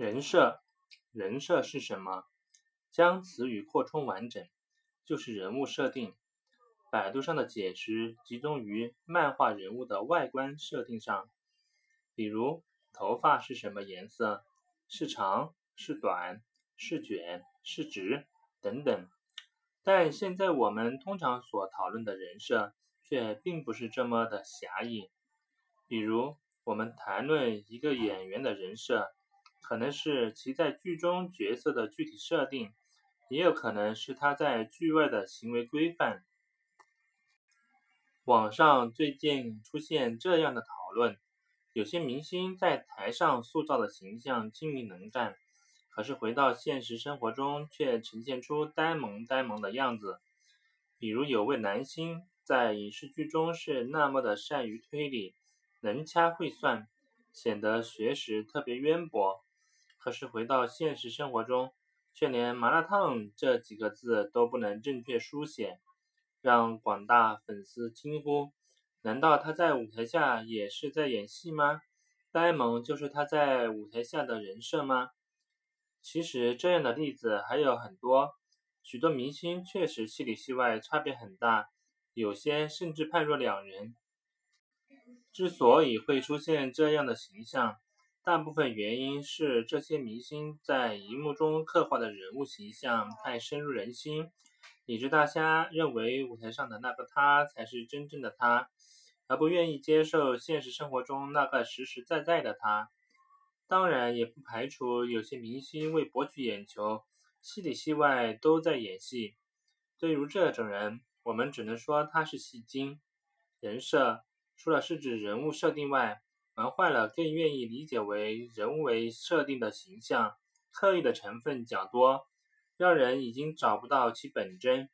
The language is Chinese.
人设，人设是什么？将词语扩充完整，就是人物设定。百度上的解释集中于漫画人物的外观设定上，比如头发是什么颜色，是长是短，是卷是直等等。但现在我们通常所讨论的人设，却并不是这么的狭义。比如，我们谈论一个演员的人设。可能是其在剧中角色的具体设定，也有可能是他在剧外的行为规范。网上最近出现这样的讨论：有些明星在台上塑造的形象精明能干，可是回到现实生活中却呈现出呆萌呆萌的样子。比如有位男星在影视剧中是那么的善于推理，能掐会算，显得学识特别渊博。可是回到现实生活中，却连“麻辣烫”这几个字都不能正确书写，让广大粉丝惊呼：难道他在舞台下也是在演戏吗？呆萌就是他在舞台下的人设吗？其实这样的例子还有很多，许多明星确实戏里戏外差别很大，有些甚至判若两人。之所以会出现这样的形象，大部分原因是这些明星在荧幕中刻画的人物形象太深入人心，以致大家认为舞台上的那个他才是真正的他，而不愿意接受现实生活中那个实实在在的他。当然，也不排除有些明星为博取眼球，戏里戏外都在演戏。对于这种人，我们只能说他是戏精。人设除了是指人物设定外，玩坏了，更愿意理解为人为设定的形象，刻意的成分较多，让人已经找不到其本真。